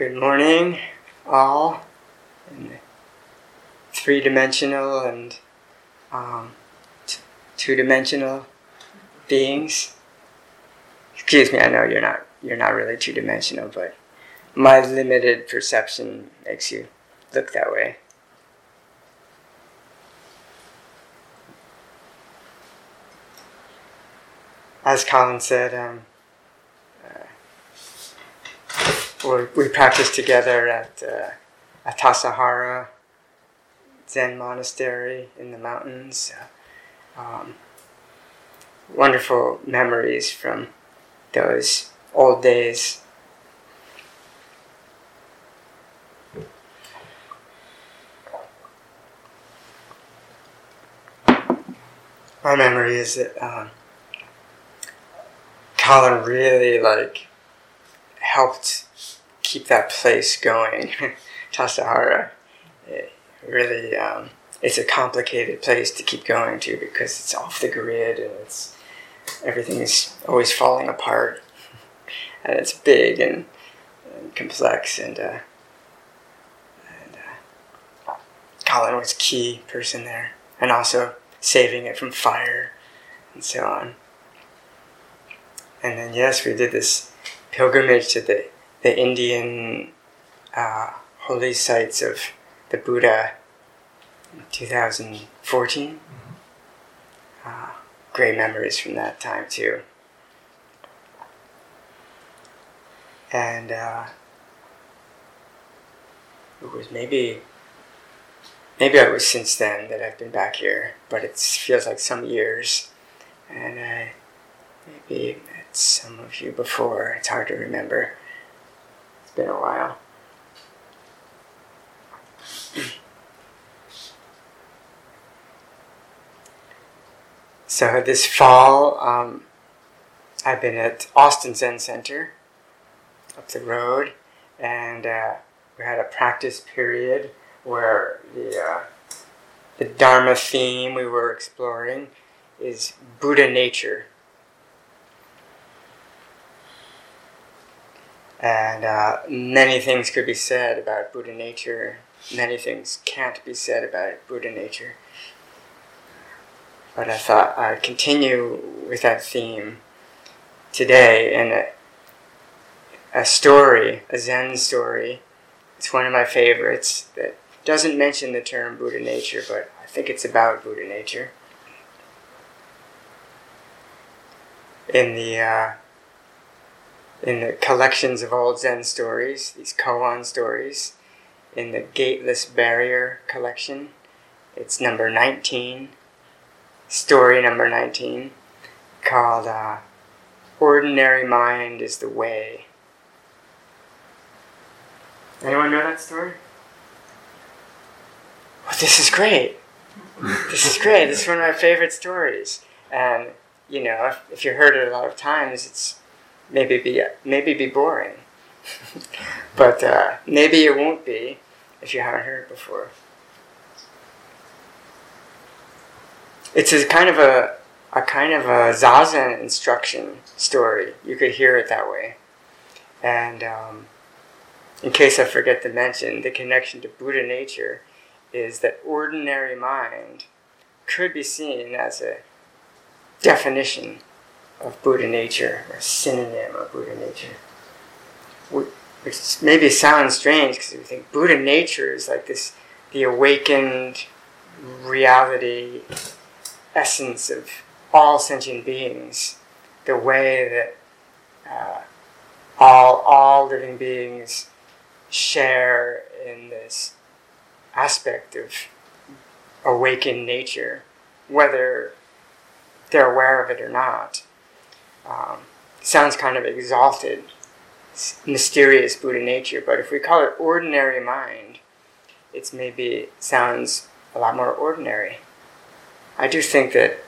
Good morning, all, in three dimensional and um, t- two dimensional beings. Excuse me, I know you're not you're not really two dimensional, but my limited perception makes you look that way. As Colin said, um, uh, we practiced together at uh, Tassajara Zen monastery in the mountains. Um, wonderful memories from those old days. My memory is that um, Colin really like helped keep that place going, Tassajara. It really, um, it's a complicated place to keep going to because it's off the grid and it's everything is always falling apart, and it's big and, and complex and. Uh, and uh, Colin was key person there, and also saving it from fire and so on. And then yes, we did this pilgrimage to the the Indian uh, holy sites of the Buddha 2014. Mm-hmm. Uh, great memories from that time too. And uh, it was maybe maybe it was since then that I've been back here, but it feels like some years, and I maybe met some of you before. It's hard to remember. Been a while. So this fall, um, I've been at Austin Zen Center up the road, and uh, we had a practice period where the uh, the Dharma theme we were exploring is Buddha nature. And uh, many things could be said about Buddha nature. Many things can't be said about Buddha nature. But I thought I'd continue with that theme today in a, a story, a Zen story. It's one of my favorites that doesn't mention the term Buddha nature, but I think it's about Buddha nature. In the uh, in the collections of old Zen stories, these koan stories, in the Gateless Barrier collection, it's number 19, story number 19, called uh, Ordinary Mind is the Way. Anyone know that story? Well, this is great. This is great. This is one of my favorite stories. And, you know, if, if you heard it a lot of times, it's maybe be maybe be boring, but uh, maybe it won't be if you haven't heard it before. It's a kind of a a kind of a zazen instruction story. You could hear it that way, and um, in case I forget to mention, the connection to Buddha nature is that ordinary mind could be seen as a definition of Buddha nature, or synonym of Buddha nature. Which maybe sounds strange because we think Buddha nature is like this, the awakened reality, essence of all sentient beings, the way that uh, all all living beings share in this aspect of awakened nature, whether they're aware of it or not um, sounds kind of exalted, mysterious Buddha nature, but if we call it ordinary mind, it's maybe sounds a lot more ordinary. I do think that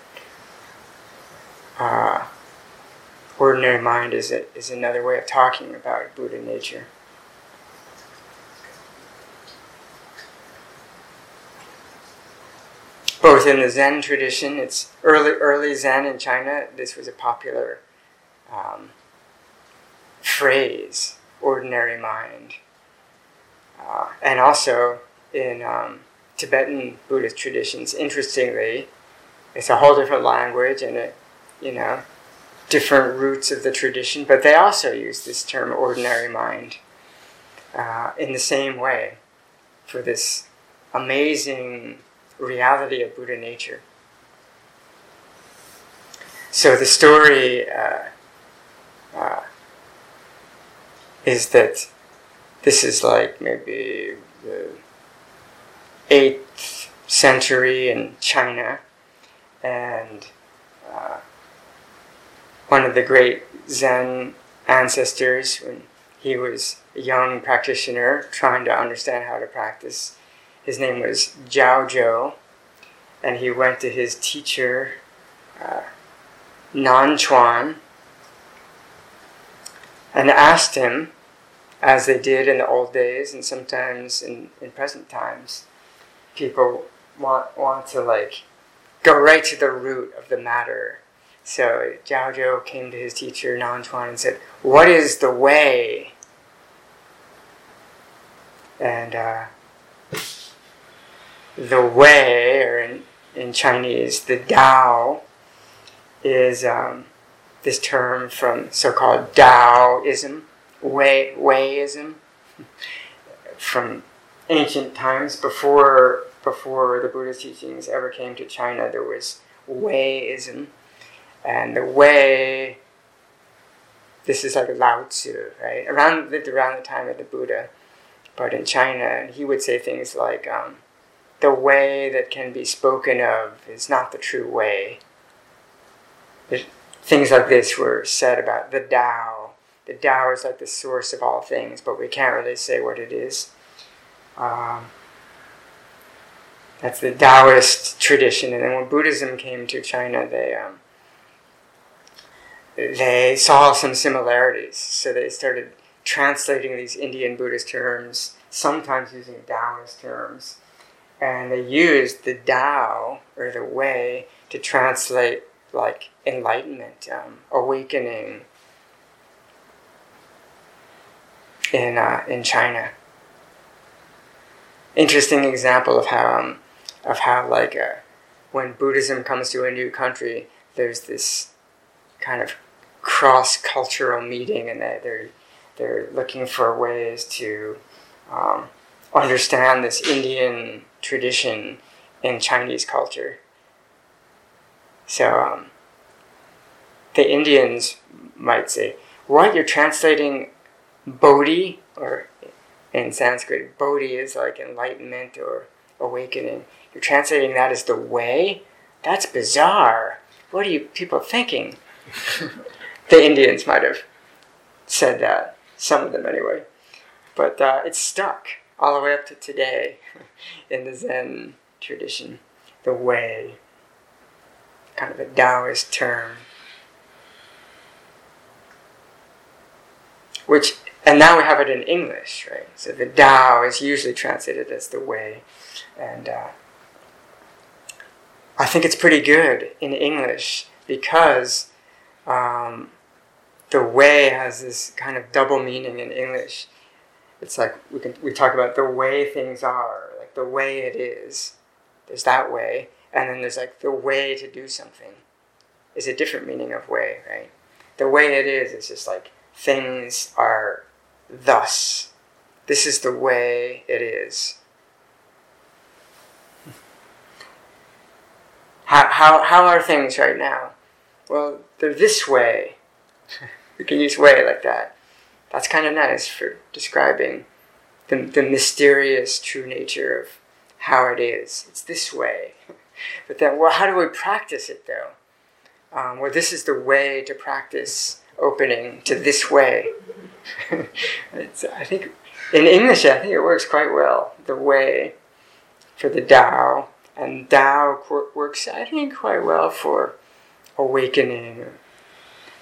uh, ordinary mind is, a, is another way of talking about Buddha nature. both in the Zen tradition, it's early early Zen in China. This was a popular um, phrase, ordinary mind. uh, and also in um, Tibetan Buddhist traditions. Interestingly, it's a whole different language and a, you know, different roots of the tradition, but they also use this term ordinary mind uh, in the same way for this amazing reality of Buddha nature. So the story uh, is that this is like maybe the 8th century in China, and uh, one of the great Zen ancestors, when he was a young practitioner trying to understand how to practice, his name was Jiao Zhou, and he went to his teacher, uh, Nan Chuan, and asked him, as they did in the old days and sometimes in, in present times, people want, want to like go right to the root of the matter. So Jiao Zhou came to his teacher Nan Chuan and said, What is the way? And uh, the way, or in, in Chinese, the Tao, is um, this term from so-called Taoism, Wei Weiism, from ancient times before before the Buddhist teachings ever came to China. There was Weiism, and the Wei. This is like Lao Tzu, right? Around lived around the time of the Buddha, but in China, and he would say things like, um, "The way that can be spoken of is not the true way." Things like this were said about the Tao. The Tao is like the source of all things, but we can't really say what it is. Um, that's the Taoist tradition. And then when Buddhism came to China, they um, they saw some similarities. So they started translating these Indian Buddhist terms, sometimes using Taoist terms, and they used the Tao or the way to translate like enlightenment, um, awakening in uh, in China. Interesting example of how um, of how like uh, when Buddhism comes to a new country, there's this kind of cross cultural meeting, and that they're they're looking for ways to um, understand this Indian tradition in Chinese culture. So um, the Indians might say, "What you're translating Bodhi or in Sanskrit, Bodhi is like enlightenment or awakening. You're translating that as the way? That's bizarre. What are you people thinking? the Indians might have said that, some of them anyway. But uh, it's stuck all the way up to today in the Zen tradition. The way, kind of a Taoist term. Which and now we have it in English, right? So the Tao is usually translated as the way, and uh, I think it's pretty good in English because um, the way has this kind of double meaning in English. It's like we can we talk about the way things are, like the way it is. There's that way, and then there's like the way to do something. Is a different meaning of way, right? The way it is is just like things are thus. This is the way it is. How, how, how are things right now? Well, they're this way. we can use way like that. That's kind of nice for describing the, the mysterious true nature of how it is. It's this way. But then, well, how do we practice it though? Um, well, this is the way to practice opening to this way. I think in English, I think it works quite well. The way for the Tao, and Tao works, I think, quite well for awakening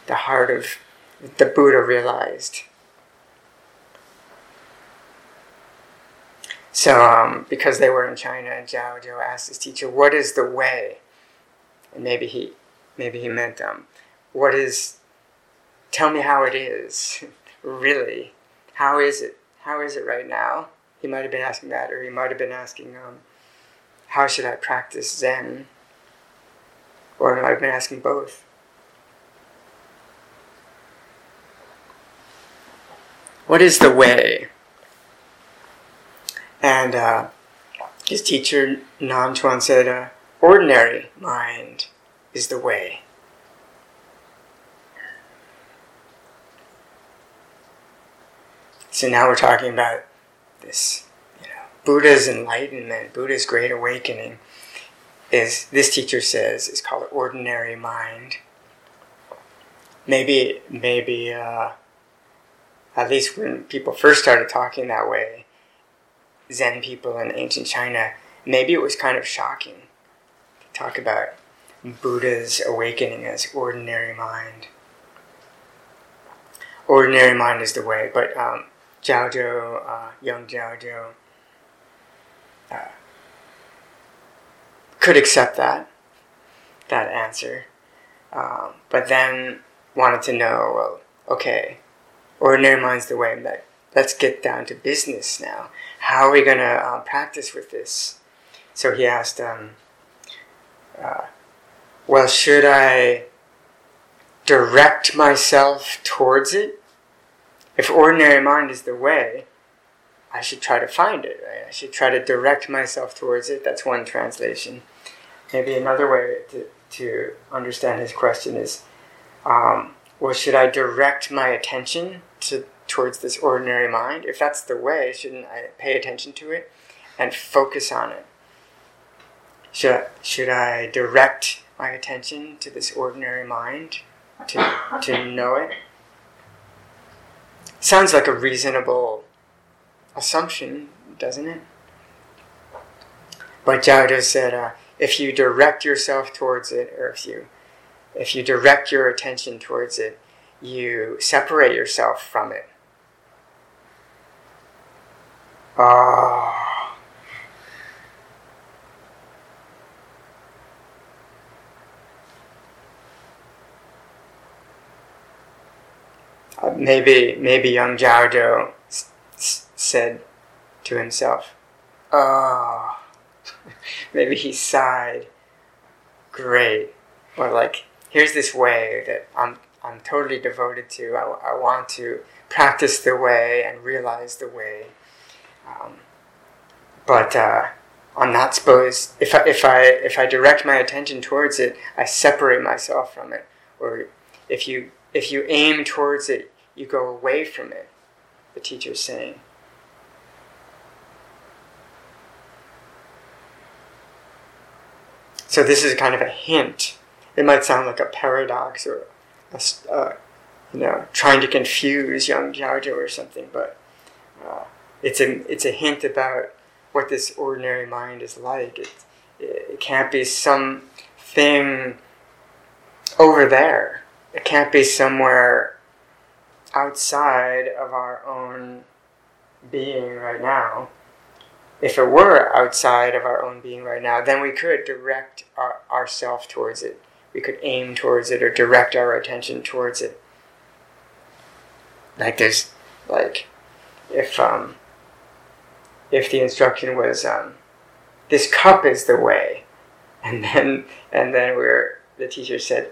the heart of the Buddha realized. So, um, because they were in China, Jiao Zhou asked his teacher, "What is the way?" And maybe he, maybe he meant, um, "What is tell me how it is. really. How is it? How is it right now? He might have been asking that, or he might have been asking, um, how should I practice Zen? Or he might have been asking both. What is the way? And uh, his teacher, Nan Chuan, said, uh, ordinary mind is the way. So now we're talking about this, you know, Buddha's enlightenment, Buddha's great awakening is, this teacher says, is called ordinary mind. Maybe, maybe, uh, at least when people first started talking that way, Zen people in ancient China, maybe it was kind of shocking to talk about Buddha's awakening as ordinary mind. Ordinary mind is the way, but um, Zhao uh, young Zhao uh, could accept that, that answer, um, but then wanted to know, well, okay, ordinary mind's the way, but let's get down to business now. How are we going to uh, practice with this? So he asked, um, uh, well, should I direct myself towards it if ordinary mind is the way, I should try to find it, right? I should try to direct myself towards it. That's one translation. Maybe another way to, to understand his question is, um, well, should I direct my attention to towards this ordinary mind? If that's the way, shouldn't I pay attention to it and focus on it? Should I, should I direct my attention to this ordinary mind to, to know it? Sounds like a reasonable assumption, doesn't it? But Zhao said, uh, if you direct yourself towards it, or if you, if you direct your attention towards it, you separate yourself from it. Ah. Uh, maybe maybe young Zhao Zhou said to himself, "Oh." maybe he sighed. Great, or like, here's this way that I'm I'm totally devoted to. I, I want to practice the way and realize the way. Um, but uh, I'm not supposed. If I if I if I direct my attention towards it, I separate myself from it. Or if you if you aim towards it, you go away from it, the teacher is saying. So this is kind of a hint. It might sound like a paradox or, a, uh, you know, trying to confuse young Zhao or something, but uh, it's a it's a hint about what this ordinary mind is like. It, it can't be some thing over there. It can't be somewhere outside of our own being right now. If it were outside of our own being right now, then we could direct our, ourself towards it. We could aim towards it or direct our attention towards it. Like there's, like, if um, if the instruction was um, this cup is the way, and then and then we're the teacher said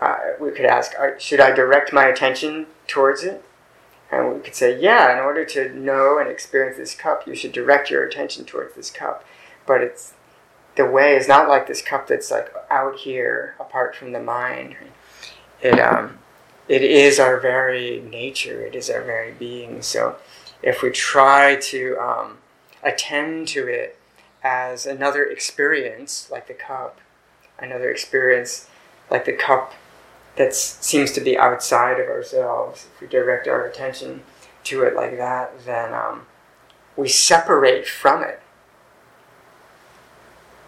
uh, we could ask, should I direct my attention towards it? And we could say, yeah, in order to know and experience this cup, you should direct your attention towards this cup. But it's the way is not like this cup that's like out here, apart from the mind. It um, it is our very nature. It is our very being. So, if we try to um, attend to it as another experience, like the cup, another experience like the cup that seems to be outside of ourselves, if we direct our attention to it like that, then um, we separate from it.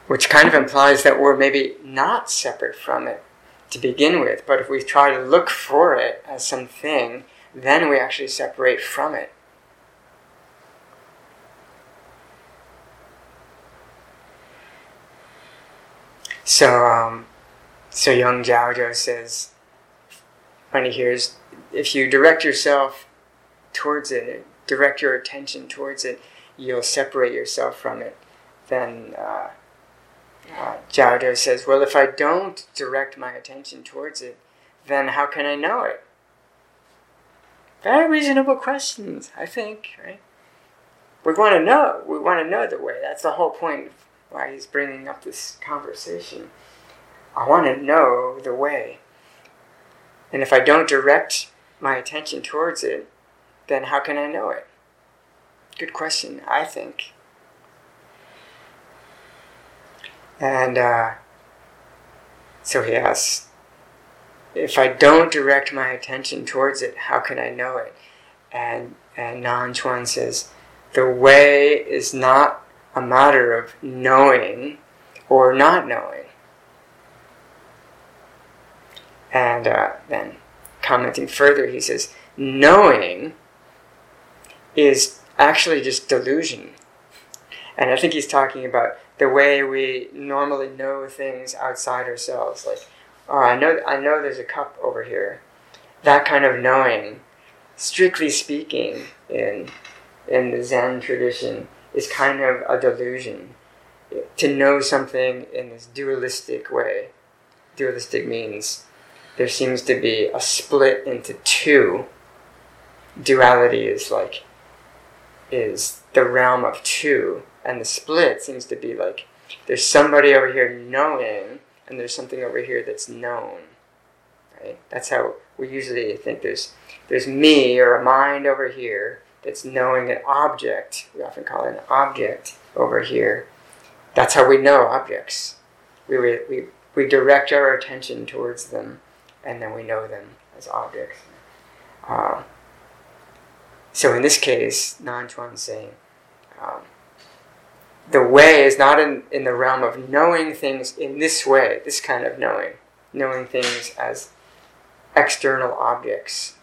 Which kind of implies that we're maybe not separate from it to begin with, but if we try to look for it as something, then we actually separate from it. So, um, so young Zhao says, when he hears, if you direct yourself towards it, direct your attention towards it, you'll separate yourself from it, then uh, uh, says, well, if I don't direct my attention towards it, then how can I know it? Very reasonable questions, I think, right? We want to know. We want to know the way. That's the whole point why he's bringing up this conversation. I want to know the way. And if I don't direct my attention towards it, then how can I know it? Good question, I think. And uh, so he asks, if I don't direct my attention towards it, how can I know it? And and Nan Chuan says, the way is not a matter of knowing or not knowing. And uh, then commenting further, he says, knowing is actually just delusion. And I think he's talking about the way we normally know things outside ourselves. Like, oh, I know, I know there's a cup over here. That kind of knowing, strictly speaking, in in the Zen tradition, is kind of a delusion. To know something in this dualistic way. Dualistic means there seems to be a split into two. Duality is like is the realm of two, and the split seems to be like there's somebody over here knowing, and there's something over here that's known. Right? That's how we usually think there's there's me or a mind over here that's knowing an object. We often call it an object over here. That's how we know objects. We, we, we direct our attention towards them and then we know them as objects. Uh, so in this case, Nan Chuan saying, um, the way is not in, in the realm of knowing things in this way, this kind of knowing, knowing things as external objects,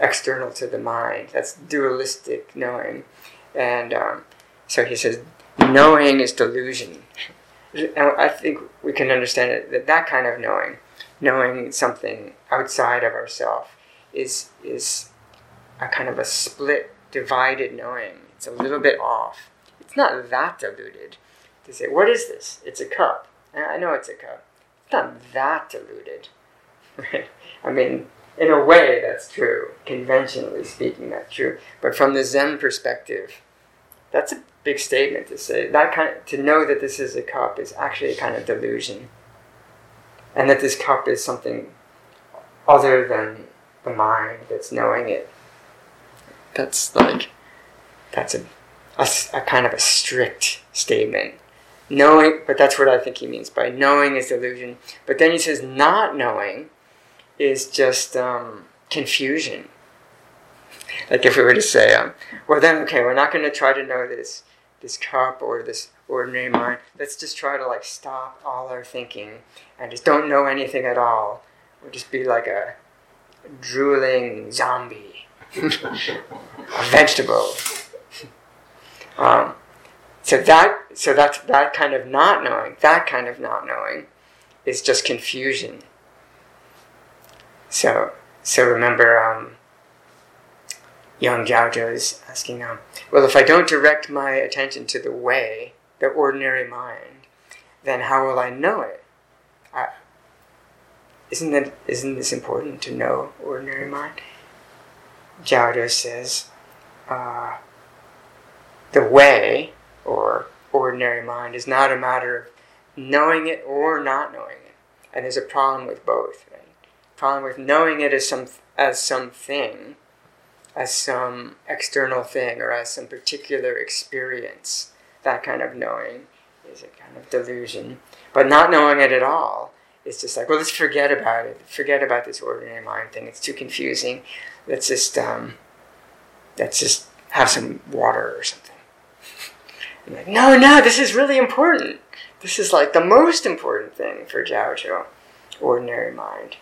external to the mind. That's dualistic knowing. And um, so he says, knowing is delusion. And I think we can understand it, that that kind of knowing, knowing something outside of ourselves, is, is a kind of a split, divided knowing. It's a little bit off. It's not that diluted. To say, what is this? It's a cup. I know it's a cup. It's not that diluted. I mean, in a way, that's true. Conventionally speaking, that's true. But from the Zen perspective, that's a big statement to say. That kind of, to know that this is a cup is actually a kind of delusion, and that this cup is something other than the mind that's knowing it. That's like that's a, a, a kind of a strict statement. Knowing, but that's what I think he means by knowing is delusion. But then he says not knowing is just um, confusion. Like if we were to say, um, well, then okay, we're not going to try to know this this cup or this ordinary mind. Let's just try to like stop all our thinking and just don't know anything at all. We'll just be like a drooling zombie, a vegetable. Um, so that so that's that kind of not knowing, that kind of not knowing, is just confusion. So, so remember, um, young Jiao is asking, well, if I don't direct my attention to the way, the ordinary mind, then how will I know it? I, isn't that isn't this important to know ordinary mind? Jiao says, uh, the way or ordinary mind is not a matter of knowing it or not knowing it, and there's a problem with both problem with knowing it as some as something, as some external thing, or as some particular experience. That kind of knowing is a kind of delusion. But not knowing it at all is just like, well, let's forget about it. Forget about this ordinary mind thing. It's too confusing. Let's just um, let's just have some water or something. like, no, no, this is really important. This is like the most important thing for Jiao ordinary mind.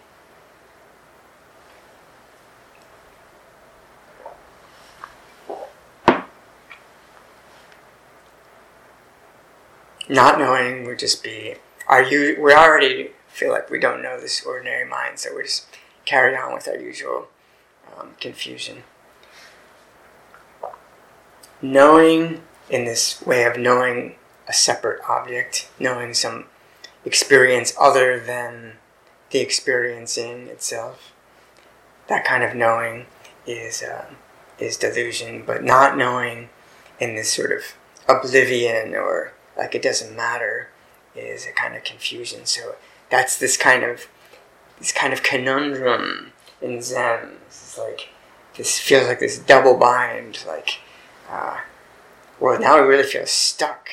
Not knowing would just be our we already feel like we don't know this ordinary mind, so we just carry on with our usual um, confusion. knowing in this way of knowing a separate object, knowing some experience other than the experiencing itself. That kind of knowing is uh, is delusion, but not knowing in this sort of oblivion or like it doesn't matter is a kind of confusion. So that's this kind of this kind of conundrum in Zen. It's like this feels like this double bind, like uh, well now we really feel stuck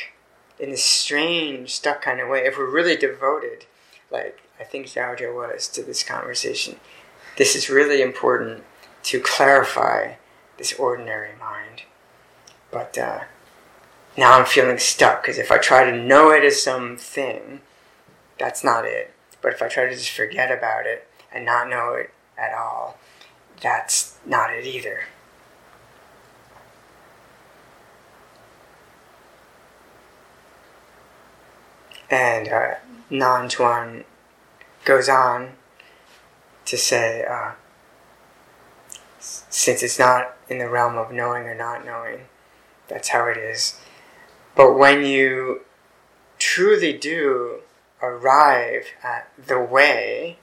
in this strange stuck kind of way. If we're really devoted, like I think Zhaozhou was to this conversation, this is really important to clarify this ordinary mind. But uh, now I'm feeling stuck because if I try to know it as something, that's not it. But if I try to just forget about it and not know it at all, that's not it either. And uh, Nan goes on to say, uh, since it's not in the realm of knowing or not knowing, that's how it is. But when you truly do arrive at the way,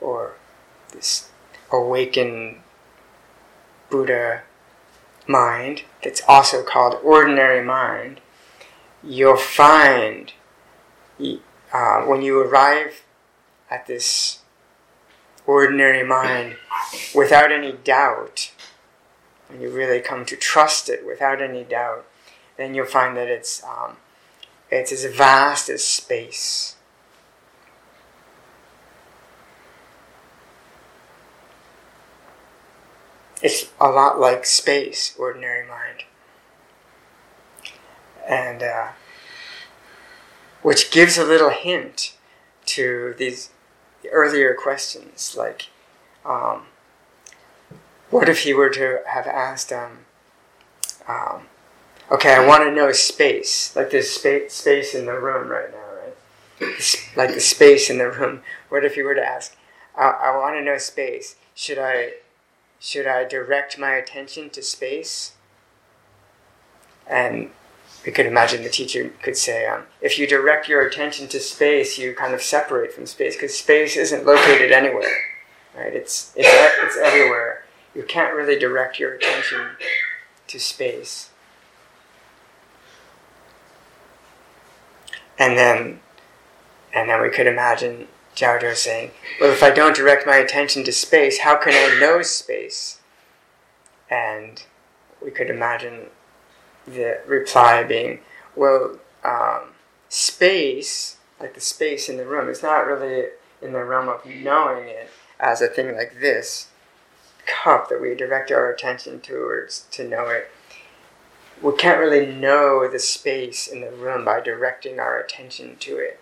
or this awakened Buddha mind, that's also called ordinary mind, you'll find uh, when you arrive at this ordinary mind without any doubt, when you really come to trust it without any doubt, then you'll find that it's um, it's as vast as space. It's a lot like space, ordinary mind. And uh, which gives a little hint to these earlier questions, like, um, what if he were to have asked, um, um, okay, I want to know space, like there's space space in the room right now, right? Like the space in the room. What if you were to ask, I, I want to know space. Should I, should I direct my attention to space? And we could imagine the teacher could say, um, if you direct your attention to space, you kind of separate from space because space isn't located anywhere, right? It's, it's, it's everywhere. You can't really direct your attention to space. And then, and then we could imagine Zhaozhou saying, well, if I don't direct my attention to space, how can I know space? And we could imagine the reply being, well, um, space, like the space in the room, is not really in the realm of knowing it as a thing like this cup that we direct our attention towards to know it. We can't really know the space in the room by directing our attention to it.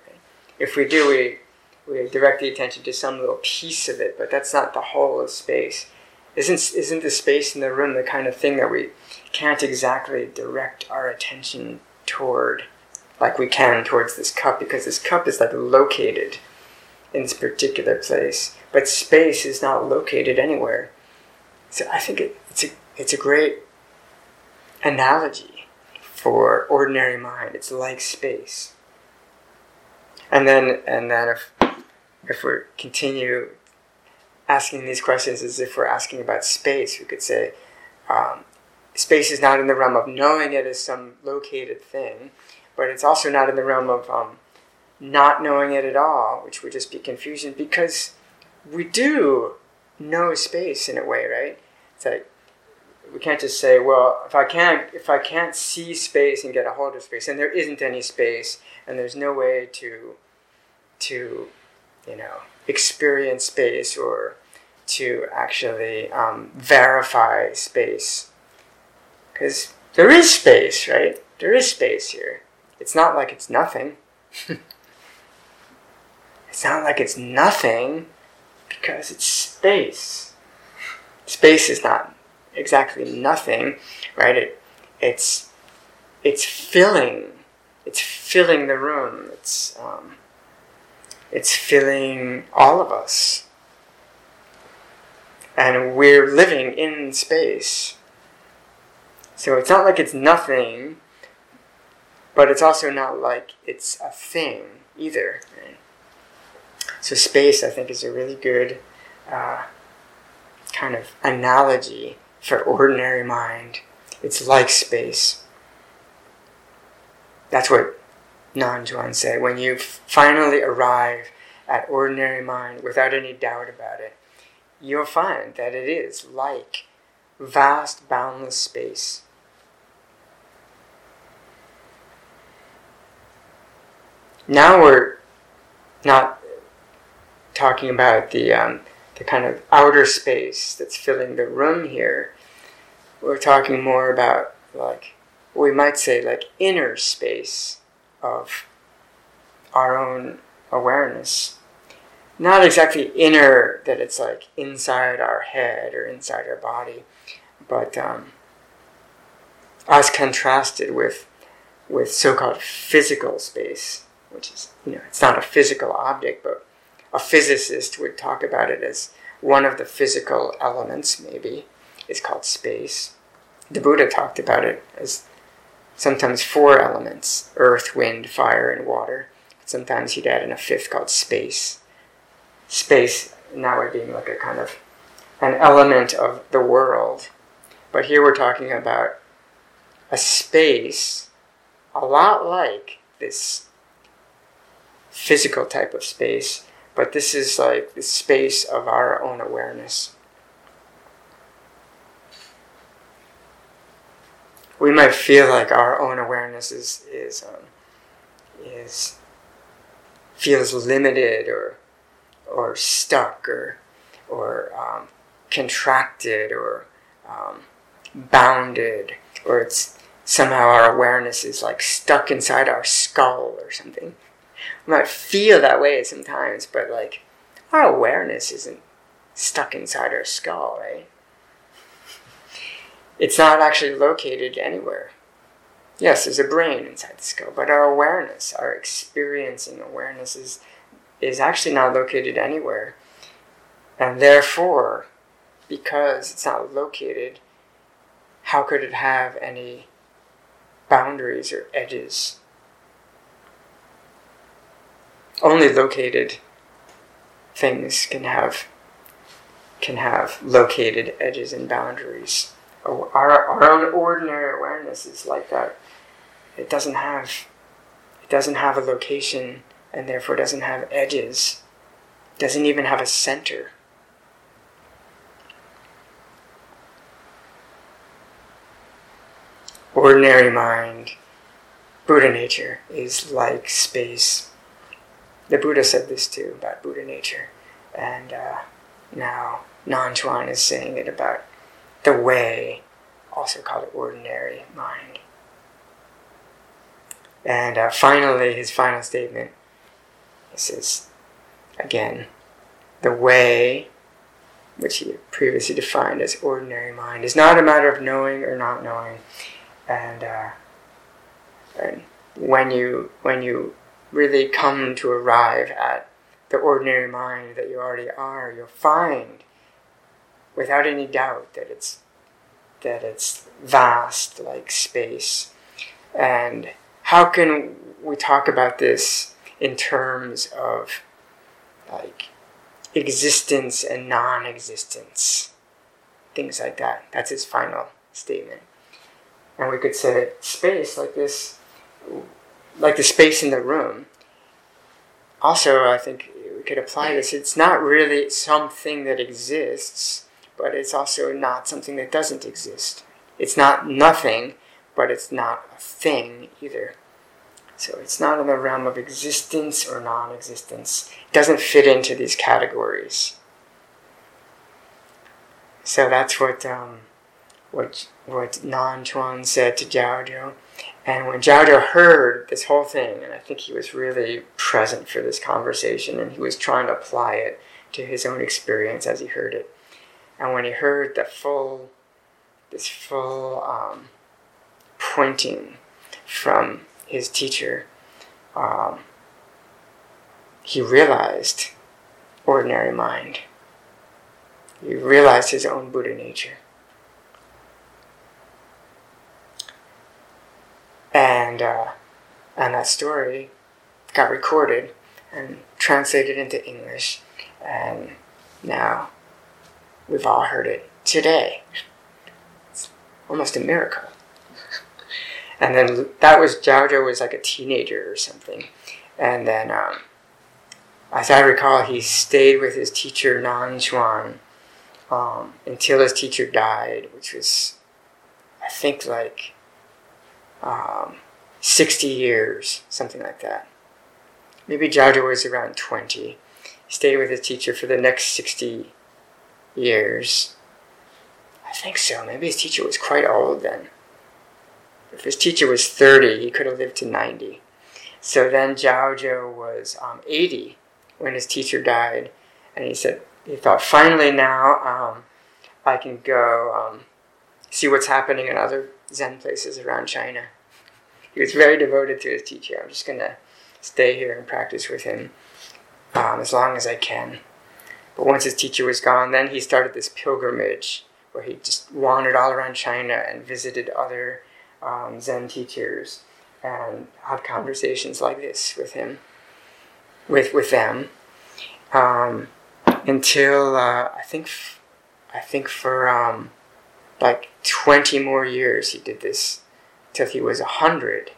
If we do, we we direct the attention to some little piece of it, but that's not the whole of space. Isn't isn't the space in the room the kind of thing that we can't exactly direct our attention toward like we can towards this cup because this cup is like located in this particular place, but space is not located anywhere. So I think it, it's a it's a great analogy for ordinary mind. It's like space. And then and then if if we continue asking these questions as if we're asking about space, we could say, um, space is not in the realm of knowing it as some located thing, but it's also not in the realm of um, not knowing it at all, which would just be confusion because we do know space in a way, right? It's like we can't just say, well, if I can't if I can't see space and get a hold of space, and there isn't any space, and there's no way to to you know experience space or to actually um, verify space because there is space, right? There is space here. It's not like it's nothing. it's not like it's nothing because it's space. Space is not exactly nothing, right? It, it's it's filling. It's filling the room. It's um, it's filling all of us, and we're living in space. So it's not like it's nothing, but it's also not like it's a thing either. Right? So space, I think, is a really good uh, kind of analogy for ordinary mind. It's like space. That's what Nanchuan said. When you finally arrive at ordinary mind without any doubt about it, you'll find that it is like vast, boundless space. Now we're not talking about the um, the kind of outer space that's filling the room here. We're talking more about like we might say like inner space of our own awareness. Not exactly inner that it's like inside our head or inside our body, but um, as contrasted with with so-called physical space, which is you know it's not a physical object, but a physicist would talk about it as one of the physical elements, maybe. It's called space. The Buddha talked about it as sometimes four elements earth, wind, fire, and water. Sometimes he'd add in a fifth called space. Space now it being like a kind of an element of the world. But here we're talking about a space a lot like this physical type of space but this is like the space of our own awareness. We might feel like our own awareness is is um, is feels limited or or stuck or or um, contracted or um, bounded or it's somehow our awareness is like stuck inside our skull or something might feel that way sometimes, but like our awareness isn't stuck inside our skull, right? It's not actually located anywhere. Yes, there's a brain inside the skull, but our awareness, our experiencing awareness is, is actually not located anywhere. And therefore, because it's not located, how could it have any boundaries or edges? Only located things can have can have located edges and boundaries. Oh, our, our own ordinary awareness is like that. It doesn't have it doesn't have a location and therefore doesn't have edges. Doesn't even have a center. Ordinary mind, Buddha nature, is like space the Buddha said this too about Buddha nature, and uh, now Nanchuan is saying it about the way, also called ordinary mind. And uh, finally, his final statement he says, again, the way, which he previously defined as ordinary mind, is not a matter of knowing or not knowing. And, uh, and when you when you really come to arrive at the ordinary mind that you already are, you'll find without any doubt that it's that it's vast like space. And how can we talk about this in terms of like existence and non-existence? Things like that. That's his final statement. And we could say space like this like the space in the room. Also, I think we could apply this. It's not really something that exists, but it's also not something that doesn't exist. It's not nothing, but it's not a thing either. So it's not in the realm of existence or non existence. It doesn't fit into these categories. So that's what um, what what Nanchuan said to Jiao and when Jiao heard this whole thing, and I think he was really present for this conversation, and he was trying to apply it to his own experience as he heard it. And when he heard the full, this full um, pointing from his teacher, um, he realized ordinary mind. He realized his own Buddha nature. And uh, and that story got recorded and translated into English, and now we've all heard it today. It's almost a miracle. and then that was Zhao was like a teenager or something, and then um, as I recall, he stayed with his teacher Nan Chuan um, until his teacher died, which was I think like um, 60 years, something like that. Maybe Zhao was around 20. He stayed with his teacher for the next 60 years. I think so. Maybe his teacher was quite old then. If his teacher was 30, he could have lived to 90. So then Zhao was um, 80 when his teacher died. And he said, he thought, finally now um, I can go um, see what's happening in other Zen places around China. He was very devoted to his teacher. I'm just going to stay here and practice with him um, as long as I can. But once his teacher was gone, then he started this pilgrimage where he just wandered all around China and visited other um, Zen teachers and had conversations like this with him, with with them, um, until uh, I think I think for um, like twenty more years he did this till he was a hundred.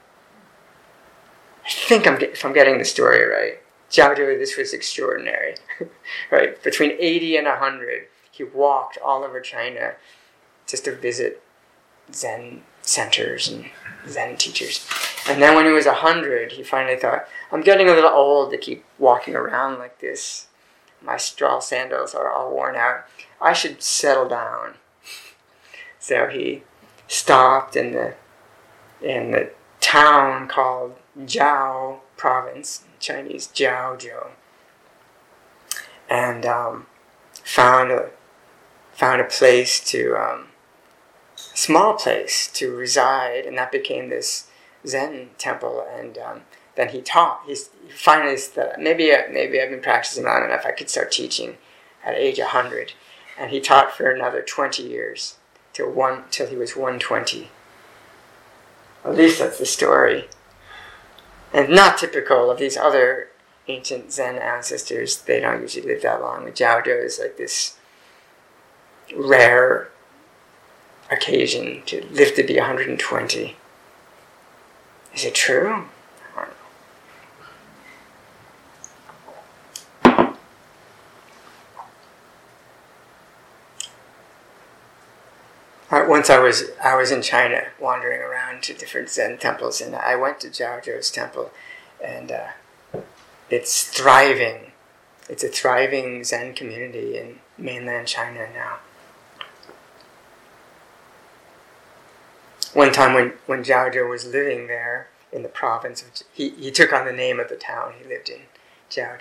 I think I'm if I'm getting the story right. Zhao this was extraordinary, right? Between eighty and hundred, he walked all over China just to visit Zen centers and Zen teachers. And then when he was a hundred, he finally thought, I'm getting a little old to keep walking around like this. My straw sandals are all worn out. I should settle down. So he stopped in the in the town called Zhao province, Chinese Zhaozhou, and um, found a found a place to um, small place to reside, and that became this Zen temple. And um, then he taught. He's he finally said, maybe maybe I've been practicing long enough. I could start teaching at age hundred, and he taught for another twenty years till one till he was one twenty. At least that's the story. And not typical of these other ancient Zen ancestors. They don't usually live that long. The Zhaozhou is like this rare occasion to live to be 120. Is it true? Once I was I was in China wandering around to different Zen temples, and I went to Zhaozhou's temple, and uh, it's thriving. It's a thriving Zen community in mainland China now. one time when, when Zhao was living there in the province, of, he, he took on the name of the town he lived in, Zhao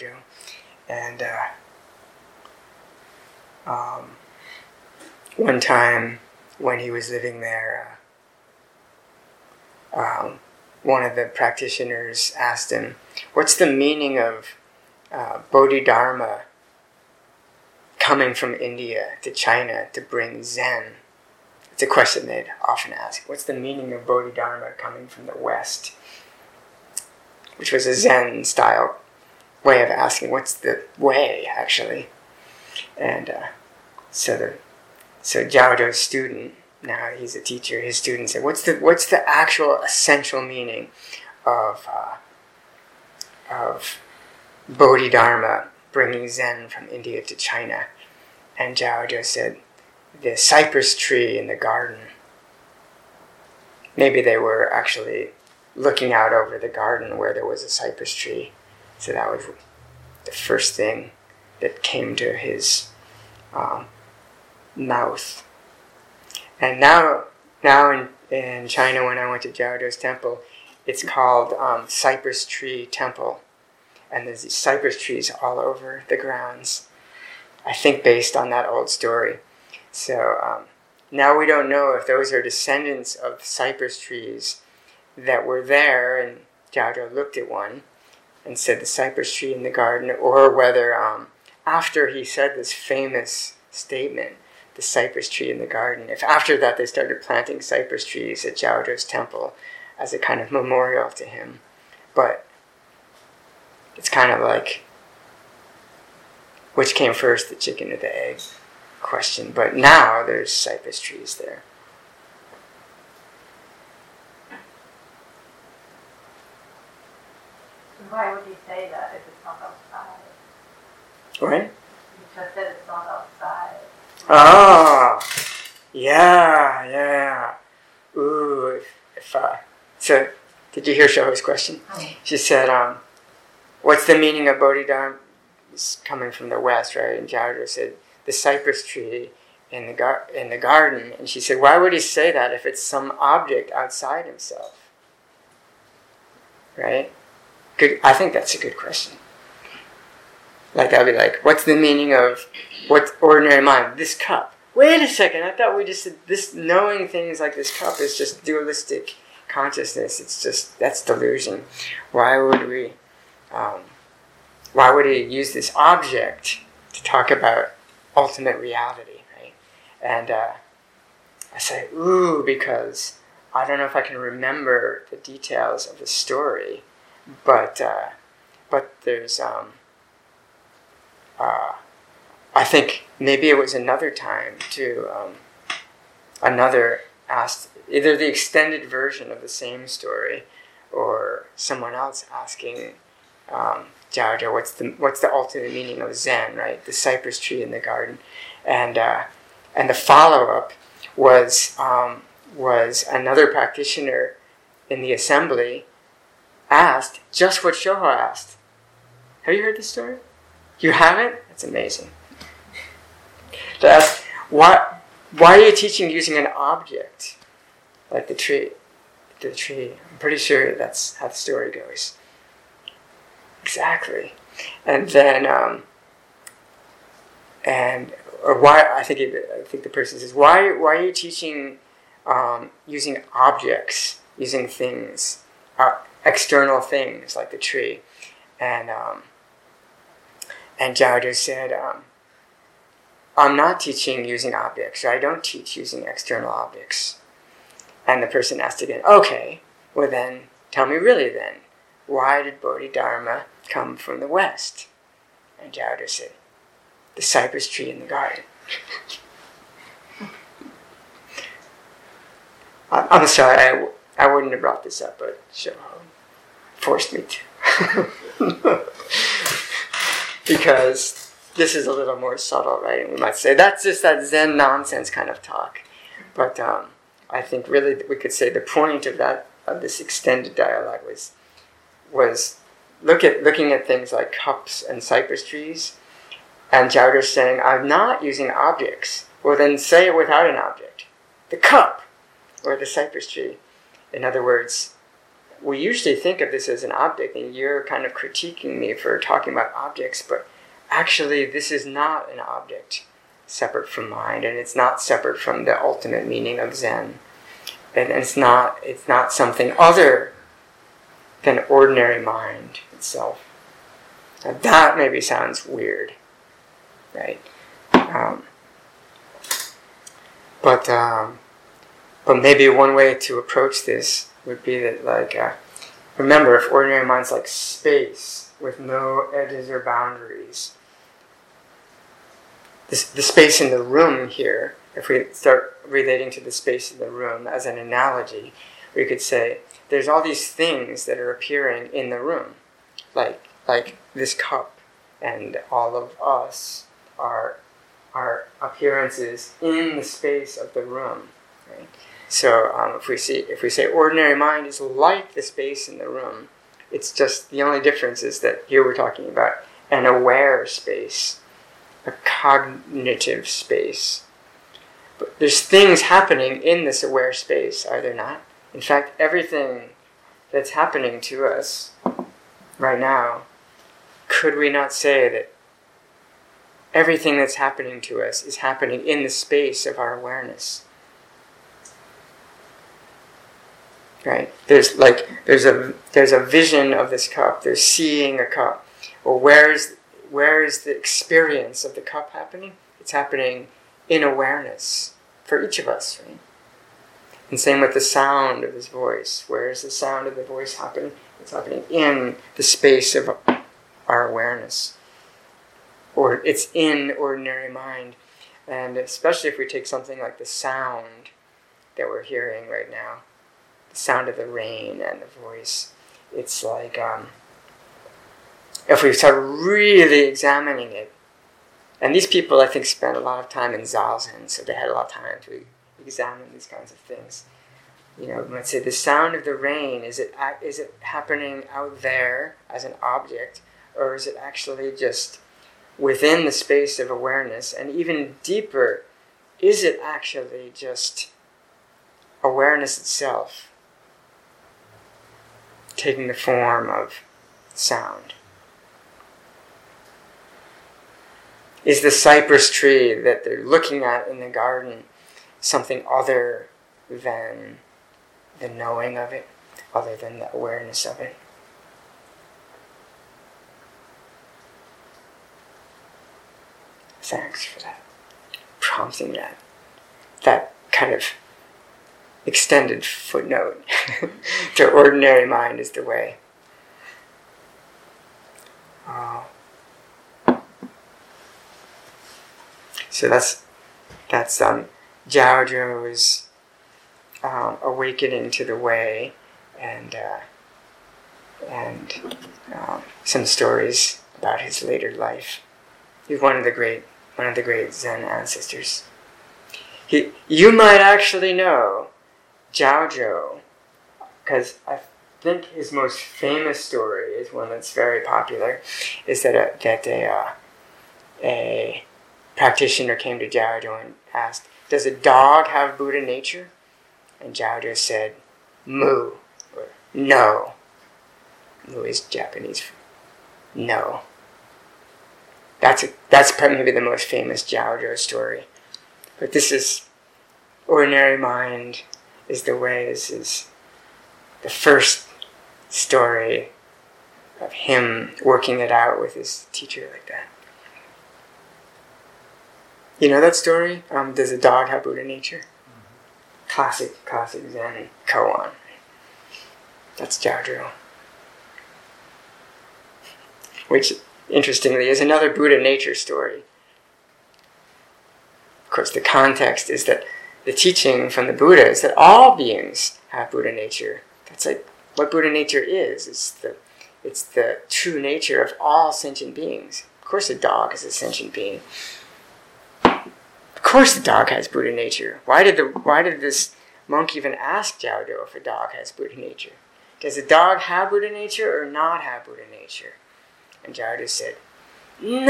And uh, um, one time when he was living there, uh, um, one of the practitioners asked him, What's the meaning of uh, Bodhidharma coming from India to China to bring Zen? It's a question they'd often ask. What's the meaning of Bodhidharma coming from the West? Which was a Zen style way of asking, what's the way, actually? And uh, so the so Zhao student, now he's a teacher, his student said, what's the, what's the actual essential meaning of, uh, of Bodhidharma bringing Zen from India to China? And Zhao said, the cypress tree in the garden. Maybe they were actually looking out over the garden where there was a cypress tree. So that was the first thing that came to his um, mouth. And now, now in, in China, when I went to Zhaozhou's temple, it's called um, Cypress Tree Temple. And there's these cypress trees all over the grounds. I think based on that old story. So um, now we don't know if those are descendants of cypress trees that were there, and Zhaozhou looked at one and said the cypress tree in the garden, or whether um, after he said this famous statement, the cypress tree in the garden, if after that they started planting cypress trees at Zhaozhou's temple, as a kind of memorial to him. But it's kind of like which came first, the chicken or the egg question. But now there's cypress trees there. Why would you say that if it's not outside? Right? You just said it's not outside. Oh, yeah, yeah. Ooh, if, if uh, so, did you hear Shoho's question? She said, um, "What's the meaning of Bodhidharma?" It's coming from the west, right? And Jayadro said, "The cypress tree in the gar- in the garden." And she said, "Why would he say that if it's some object outside himself?" Right? Good. I think that's a good question. Like I'd be like, "What's the meaning of what's ordinary mind? This cup." Wait a second. I thought we just said this knowing things like this cup is just dualistic consciousness. It's just that's delusion. Why would we? Um, why would he use this object to talk about ultimate reality, right? And uh, I say, ooh, because I don't know if I can remember the details of the story, but uh, but there's um, uh, I think maybe it was another time to um, another asked either the extended version of the same story or someone else asking um, Jayadro, what's the what's the ultimate meaning of Zen, right? The cypress tree in the garden, and uh, and the follow up was um, was another practitioner in the assembly asked just what Shoho asked. Have you heard this story? You haven't? That's amazing. To ask why why are you teaching using an object like the tree? The tree. I'm pretty sure that's how the story goes. Exactly. And then, um, and or why? I think it, I think the person says, why? Why are you teaching um, using objects, using things, uh, external things like the tree? And um, and Jayadro said, um, I'm not teaching using objects. I don't teach using external objects. And the person asked again, okay, well then, tell me really then, why did Bodhidharma come from the west? And Jayadro said, the cypress tree in the garden. I'm sorry, I, I wouldn't have brought this up, but Shoho forced me to. because this is a little more subtle, right? And we might say that's just that Zen nonsense kind of talk. But um, I think really we could say the point of that of this extended dialogue was was look at looking at things like cups and cypress trees, and Jayadro saying, "I'm not using objects." Well, then say it without an object. The cup or the cypress tree. In other words, we usually think of this as an object, and you're kind of critiquing me for talking about objects, but actually, this is not an object separate from mind, and it's not separate from the ultimate meaning of Zen. And it's not it's not something other than ordinary mind itself. Now that maybe sounds weird, right? Um, but um, but maybe one way to approach this would be that like uh, remember if ordinary mind's like space with no edges or boundaries this, the space in the room here, if we start relating to the space in the room as an analogy, we could say there's all these things that are appearing in the room, like like this cup, and all of us are are appearances in the space of the room. Right? So um, if we see if we say ordinary mind is like the space in the room, it's just the only difference is that here we're talking about an aware space a cognitive space. But there's things happening in this aware space, are there not? In fact, everything that's happening to us right now, could we not say that everything that's happening to us is happening in the space of our awareness? Right? There's like there's a there's a vision of this cup. There's seeing a cup. Well, where's where is the experience of the cup happening? It's happening in awareness for each of us, right? And same with the sound of his voice. Where is the sound of the voice happening? It's happening in the space of our awareness. Or it's in ordinary mind. And especially if we take something like the sound that we're hearing right now, sound of the rain and the voice, it's like um, if we start really examining it, and these people I think spent a lot of time in zazen, so they had a lot of time to examine these kinds of things. You know, let's say the sound of the rain is it is it happening out there as an object, or is it actually just within the space of awareness? And even deeper, is it actually just awareness itself taking the form of sound? Is the cypress tree that they're looking at in the garden something other than the knowing of it, other than the awareness of it. Thanks for that. Prompting that. That kind of extended footnote to ordinary mind is the way. Uh, so that's that's um, Zhao um, awakening to the way, and uh, and um, some stories about his later life. He's one of the great one of the great Zen ancestors. He, you might actually know Zhao because I think his most famous story is one that's very popular. Is that a, that a uh, a practitioner came to Zhao and asked, does a dog have Buddha nature? And Zhao said, Mu, or no. Mu is Japanese no. That's, a, that's probably the most famous Zhao story. But this is ordinary mind is the way is, is the first story of him working it out with his teacher like that. You know that story? Um, does a dog have Buddha nature? Mm-hmm. Classic, classic Zen koan. That's Zhao Which, interestingly, is another Buddha nature story. Of course, the context is that the teaching from the Buddha is that all beings have Buddha nature. That's like what Buddha nature is. It's the, it's the true nature of all sentient beings. Of course, a dog is a sentient being. Of course, the dog has Buddha nature. Why did the Why did this monk even ask Zhao if a dog has Buddha nature? Does a dog have Buddha nature or not have Buddha nature? And Zhao said, No.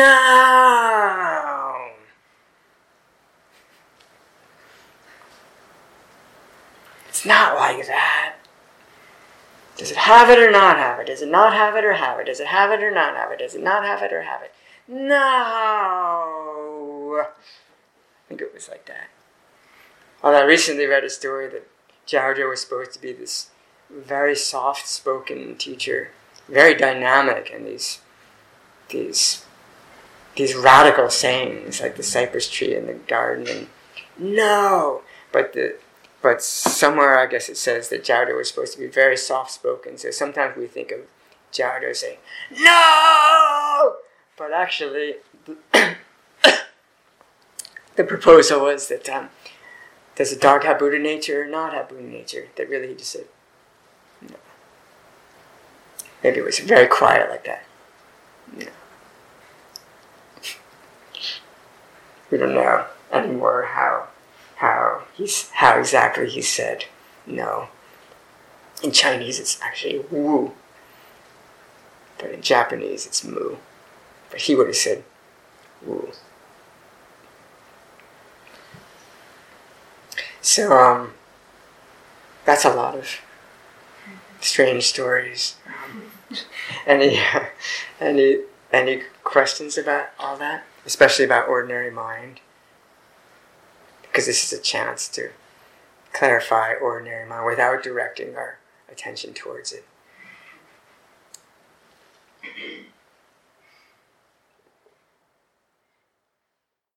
It's not like that. Does it have it or not have it? Does it not have it or have it? Does it have it or not have it? Does it not have it or have it? No I think it was like that. Although I recently read a story that Zhao was supposed to be this very soft-spoken teacher, very dynamic, and these these these radical sayings like the cypress tree in the garden and no, but the but somewhere I guess it says that Zhao was supposed to be very soft-spoken. So sometimes we think of Zhao saying no, but actually the proposal was that um, does a dog have Buddha nature or not have Buddha nature? That really he just said no. Maybe it was very quiet like that. No. We don't know anymore how how he's how exactly he said no. In Chinese, it's actually wu, but in Japanese, it's mu. But he would have said wu. So um, that's a lot of strange stories. Um, any any any questions about all that, especially about ordinary mind? Because this is a chance to clarify ordinary mind without directing our attention towards it.